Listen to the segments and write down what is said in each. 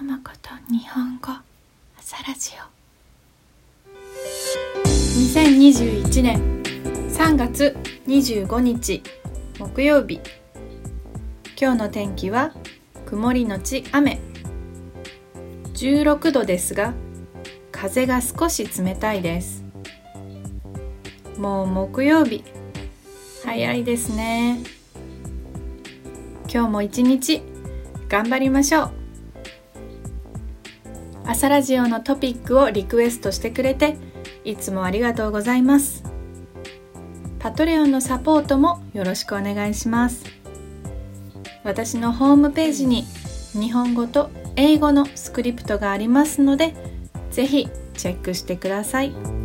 ママこと日本語朝ラジオ。2021年3月25日木曜日。今日の天気は曇りのち雨。16度ですが風が少し冷たいです。もう木曜日。早いですね。今日も一日頑張りましょう。朝ラジオのトピックをリクエストしてくれていつもありがとうございますパトレオンのサポートもよろしくお願いします私のホームページに日本語と英語のスクリプトがありますのでぜひチェックしてください。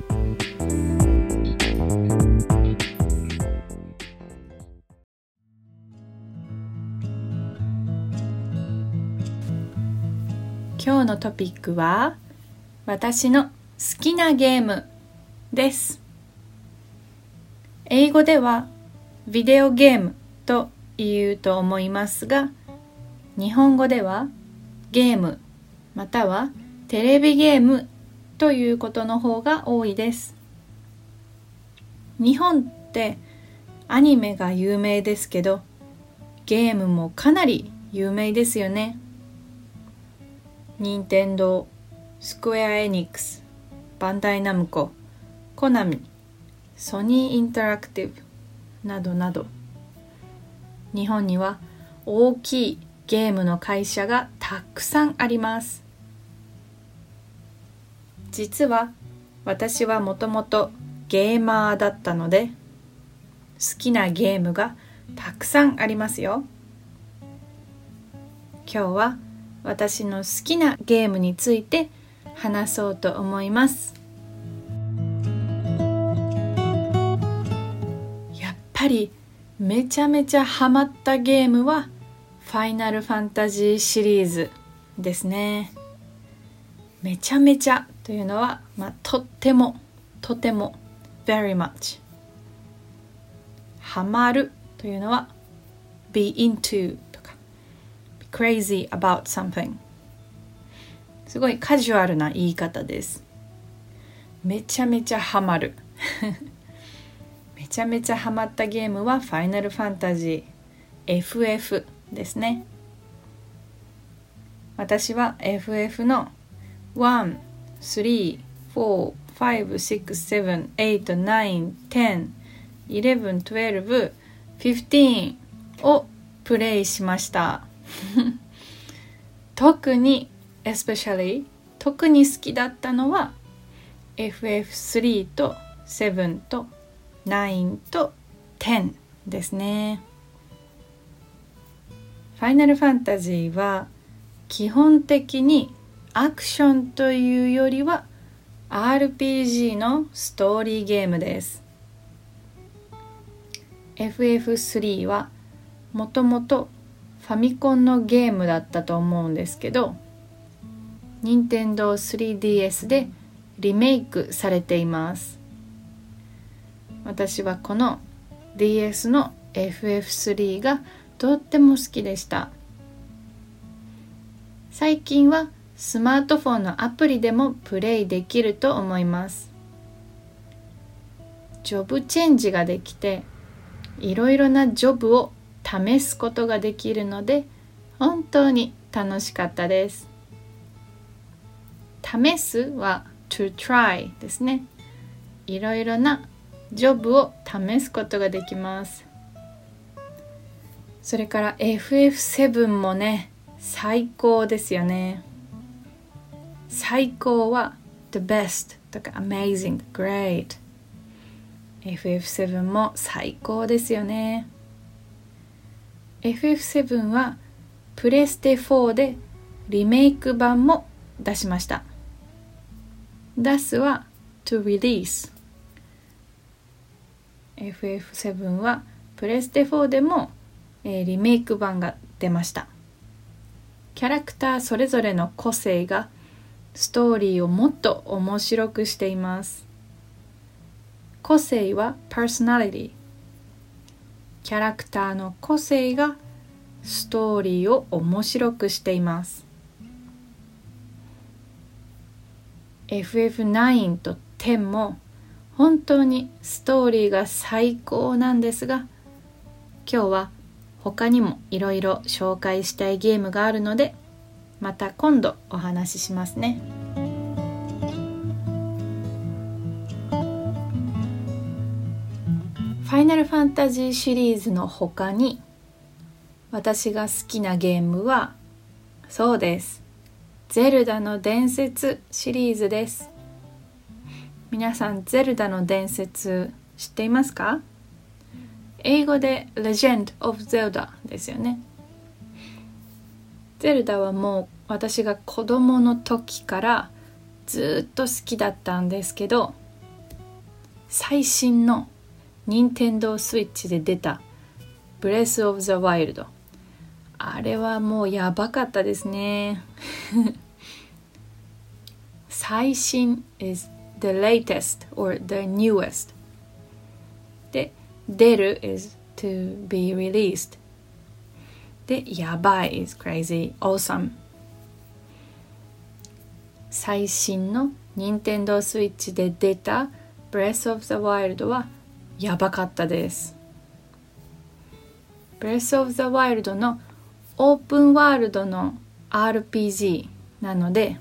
今日のトピックは私の好きなゲームです。英語ではビデオゲームと言うと思いますが日本語ではゲームまたはテレビゲームということの方が多いです。日本ってアニメが有名ですけどゲームもかなり有名ですよね。任天堂スクエア・エニックスバンダイナムココナミソニー・インタラクティブなどなど。日本には大きいゲームの会社がたくさんあります。実は私はもともとゲーマーだったので好きなゲームがたくさんありますよ。今日は私の好きなゲームについて話そうと思います。やっぱりめちゃめちゃハマったゲームはファイナルファンタジーシリーズですね。めちゃめちゃというのは、まあ、とってもとても very much ハマるというのは be into crazy about something. すごいカジュアルな言い方です。めちゃめちゃハマる。めちゃめちゃハマったゲームはファイナルファンタジー FF ですね私は FF の1、3、4、5、6、7、8、9、10、11、12、15をプレイしました。特に especially 特に好きだったのは FF3 と7と9と10ですね。ファイナルファンタジーは基本的にアクションというよりは RPG のストーリーゲームです。FF3 はもともとファミコンのゲームだったと思うんですけど任天堂 3DS でリメイクされています。私はこの DS の FF3 がとっても好きでした。最近はスマートフォンのアプリでもプレイできると思います。ジョブチェンジができていろいろなジョブを試すことができるので本当に楽しかったです。試すは to try ですね。いろいろなジョブを試すことができます。それから FF7 もね最高ですよね。最高は the best とか amazing great FF7 も最高ですよね。FF7 はプレステ4でリメイク版も出しました。出すは to release FF7 はプレステ4でも、えー、リメイク版が出ました。キャラクターそれぞれの個性がストーリーをもっと面白くしています。個性は personality キャラクターの個性がストーリーを面白くしています FF9 と10も本当にストーリーが最高なんですが今日は他にもいろいろ紹介したいゲームがあるのでまた今度お話ししますね。イナルファンタジーシリーズの他に私が好きなゲームはそうです。ゼルダの伝説シリーズです。皆さんゼルダの伝説知っていますか？英語で Legend of Zelda ですよね。ゼルダはもう私が子供の時からずっと好きだったんですけど最新の任天堂スイッチで出たブレス・オブ・ザ・ワイルドあれはもうやばかったですね最新 is the latest or the newest で出る is to be released でやばい is crazy awesome 最新の任天堂スイッチで出た Breath of the Wild はやばかったです。ブレス・オブ・ザ・ワイルドのオープンワールドの RPG なので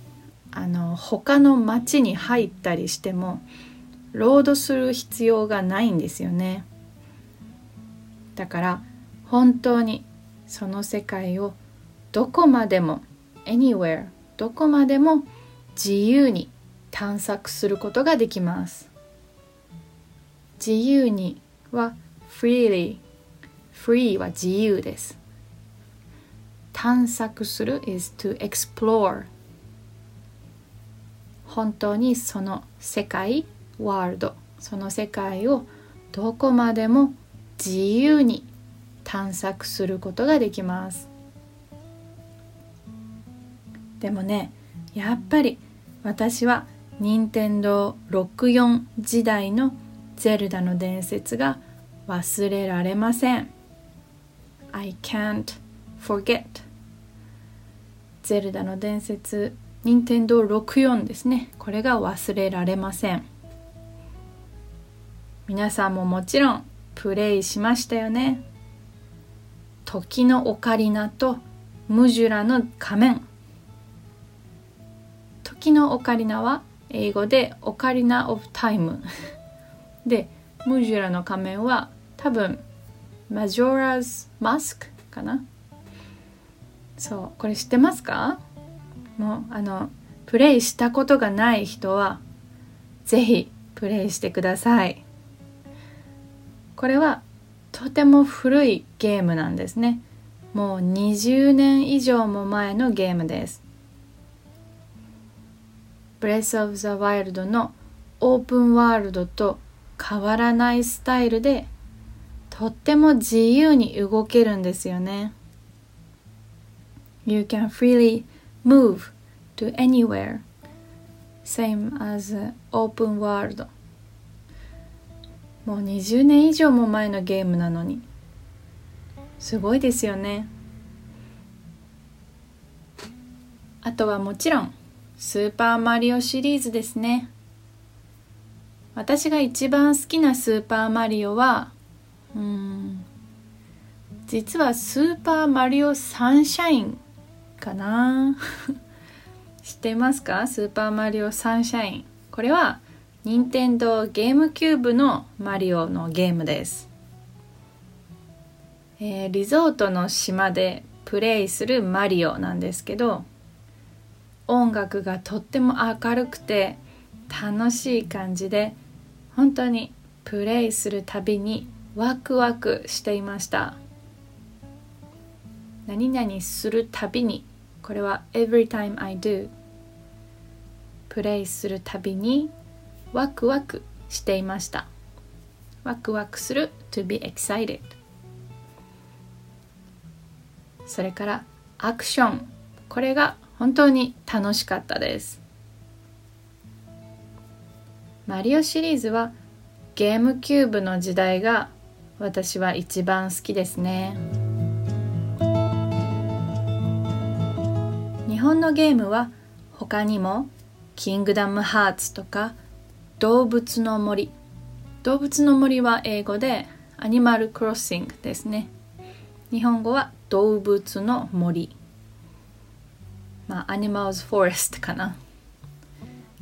あの他の街に入ったりしてもロードする必要がないんですよねだから本当にその世界をどこまでも anywhere どこまでも自由に探索することができます自由には freely free は自由です。探索する is to explore 本当にその世界ワールドその世界をどこまでも自由に探索することができます。でもねやっぱり私は任天堂64時代のゼルダの伝説が忘れられません。I can't forget. ゼルダの伝説任天堂64ですね。これが忘れられません。皆さんももちろんプレイしましたよね。時のオカリナとムジュラの仮面。時のオカリナは英語でオカリナ・オブ・タイムでムジュラの仮面は多分マジョラズ・マスクかな？そうこれ知ってますか？もうあのプレイしたことがない人はぜひプレイしてください。これはとても古いゲームなんですね。もう20年以上も前のゲームです。ブレス・オブ・ザ・ワイルドのオープンワールドと変わらないスタイルでとっても自由に動けるんですよね。You can freely move to anywhere same as open world. もう20年以上も前のゲームなのに。すごいですよね。あとはもちろんスーパーマリオシリーズですね。私が一番好きなスーパーマリオはうん実はスーパーマリオサンシャインかな。知ってますか？スーパーマリオサンシャイン。これは任天堂ゲームキューブのマリオのゲームです、えー、リゾートの島でプレイするマリオなんですけど音楽がとっても明るくて楽しい感じで本当にプレイするたびにワクワクしていました。何々するたびに。これは every time I do プレイするたびにワクワクしていました。ワクワクする。to be excited それからアクション。これが本当に楽しかったです。マリオシリーズはゲームキューブの時代が私は一番好きですね。日本のゲームは他にもキングダムハーツとか動物の森。動物の森は英語でアニマルクロッシングですね。日本語は動物の森。まあアニマルズフォレストかな。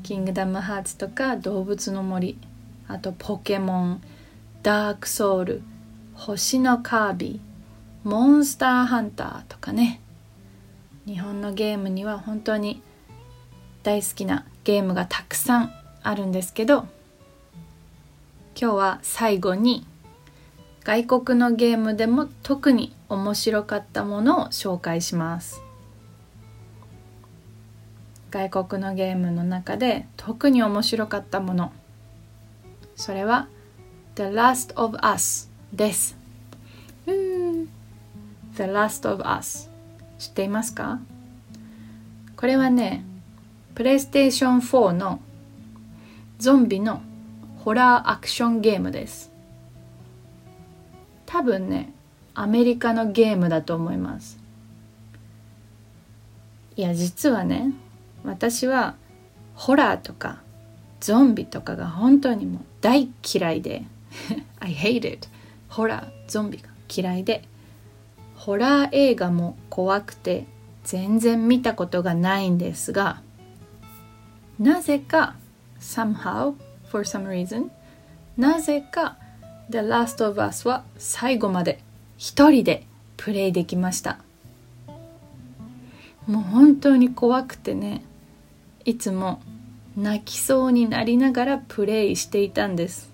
キングダムハーツとか動物の森あとポケモンダークソウル星のカービィモンスターハンターとかね。日本のゲームには本当に大好きなゲームがたくさんあるんですけど今日は最後に外国のゲームでも特に面白かったものを紹介します。外国のゲームの中で特に面白かったもの。それは The Last of Us です。The Last of Us 知っていますか？これはねプレイステーション4のゾンビのホラーアクションゲームです。多分ねアメリカのゲームだと思います。いや実はね私はホラーとかゾンビとかが本当にもう大嫌いで I hate it. ホラーゾンビが嫌いでホラー映画も怖くて全然見たことがないんですがなぜか somehow for some reason なぜか The Last of Us は最後まで一人でプレイできました。もう本当に怖くてねいつも泣きそうになりながらプレイしていたんです。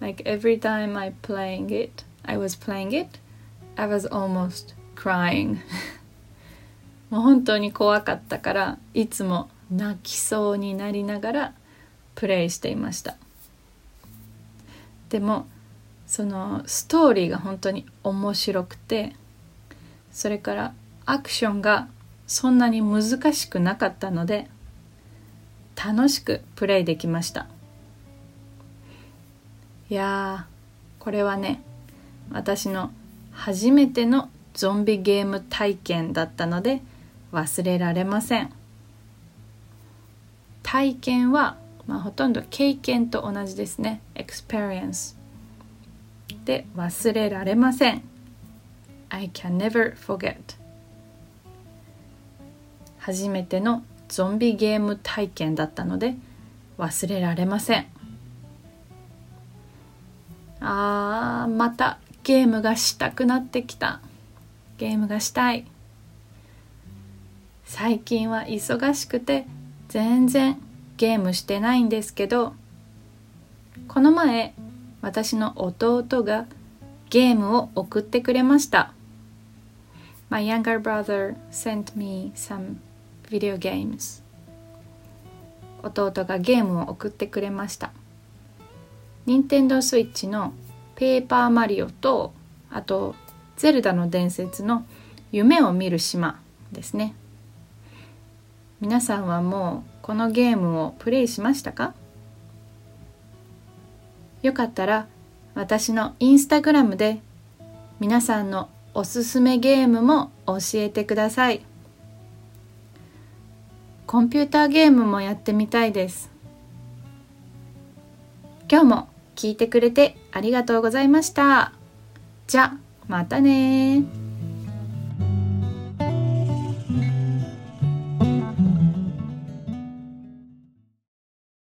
Like every time I playing it I was playing it I was almost crying. もう本当に怖かったからいつも泣きそうになりながらプレイしていました。でもそのストーリーが本当に面白くてそれからアクションがそんなに難しくなかったので楽しくプレイできました。いやこれはね私の初めてのゾンビゲーム体験だったので忘れられません。体験は、まあ、ほとんど経験と同じですね。Experience で忘れられません。I can never forget 初めてのゾンビゲーム体験だったので忘れられません。あーまたゲームがしたくなってきた。ゲームがしたい。最近は忙しくて全然ゲームしてないんですけどこの前私の弟がゲームを送ってくれました。My younger brother sent me some video games. 弟がゲームを送ってくれました。任天堂スイッチのペーパーマリオとあとゼルダの伝説の夢を見る島ですね。皆さんはもうこのゲームをプレイしましたか？よかったら私のインスタグラムで皆さんのおすすめゲームも教えてください。コンピューターゲームもやってみたいです。今日も聞いてくれてありがとうございました。じゃまたね